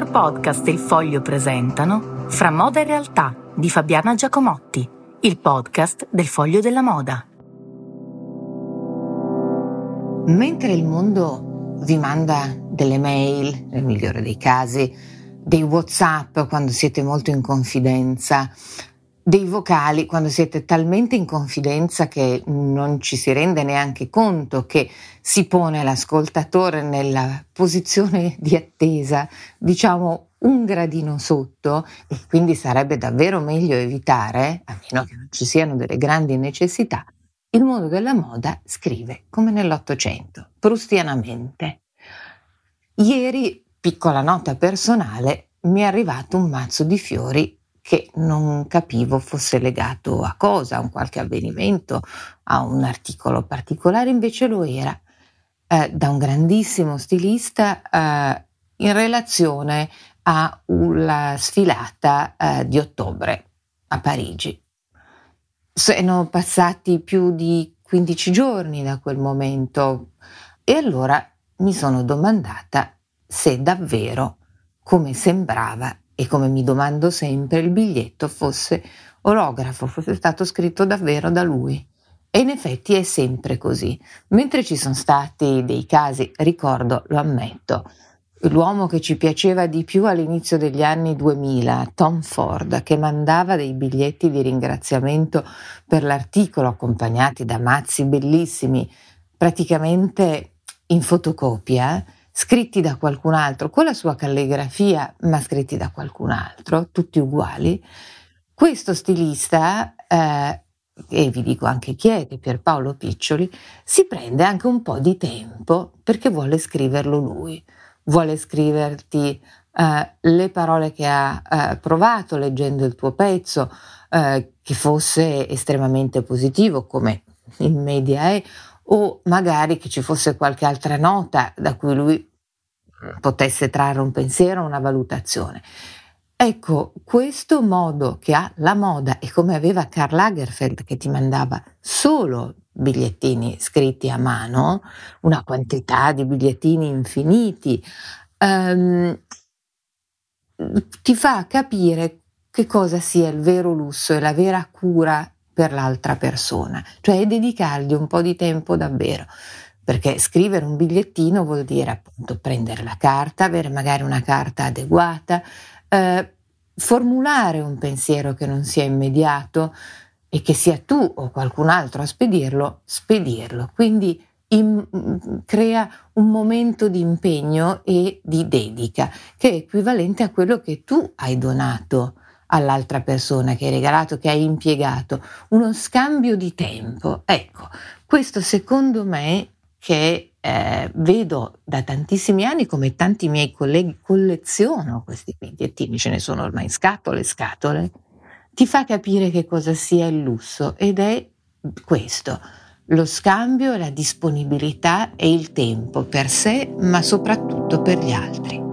Dottor Podcast e il Foglio presentano Fra moda e realtà di Fabiana Giacomotti, il podcast del Foglio della Moda. Mentre il mondo vi manda delle mail, nel migliore dei casi, dei WhatsApp quando siete molto in confidenza, dei vocali quando siete talmente in confidenza che non ci si rende neanche conto che si pone l'ascoltatore nella posizione di attesa, diciamo un gradino sotto e quindi sarebbe davvero meglio evitare, a meno che non ci siano delle grandi necessità, il mondo della moda scrive come nell'Ottocento, prustianamente. Ieri, piccola nota personale, mi è arrivato un mazzo di fiori che non capivo fosse legato a cosa, a un qualche avvenimento, a un articolo particolare, invece lo era, eh, da un grandissimo stilista eh, in relazione alla sfilata eh, di ottobre a Parigi. Sono passati più di 15 giorni da quel momento e allora mi sono domandata se davvero, come sembrava, e come mi domando sempre, il biglietto fosse orografo, fosse stato scritto davvero da lui. E in effetti è sempre così. Mentre ci sono stati dei casi, ricordo, lo ammetto, l'uomo che ci piaceva di più all'inizio degli anni 2000, Tom Ford, che mandava dei biglietti di ringraziamento per l'articolo accompagnati da mazzi bellissimi, praticamente in fotocopia, scritti da qualcun altro, con la sua calligrafia, ma scritti da qualcun altro, tutti uguali, questo stilista, eh, e vi dico anche chi è, che Pierpaolo Piccioli, si prende anche un po' di tempo perché vuole scriverlo lui, vuole scriverti eh, le parole che ha eh, provato leggendo il tuo pezzo, eh, che fosse estremamente positivo, come in media è, o magari che ci fosse qualche altra nota da cui lui potesse trarre un pensiero, una valutazione. Ecco, questo modo che ha la moda e come aveva Karl Lagerfeld che ti mandava solo bigliettini scritti a mano, una quantità di bigliettini infiniti, um, ti fa capire che cosa sia il vero lusso e la vera cura per l'altra persona, cioè dedicargli un po' di tempo davvero, perché scrivere un bigliettino vuol dire appunto prendere la carta, avere magari una carta adeguata, eh, formulare un pensiero che non sia immediato e che sia tu o qualcun altro a spedirlo, spedirlo. Quindi in, crea un momento di impegno e di dedica che è equivalente a quello che tu hai donato all'altra persona che hai regalato, che hai impiegato, uno scambio di tempo. Ecco, questo secondo me che eh, vedo da tantissimi anni come tanti miei colleghi collezionano questi bigliettini, ce ne sono ormai scatole scatole, ti fa capire che cosa sia il lusso ed è questo, lo scambio, la disponibilità e il tempo per sé, ma soprattutto per gli altri.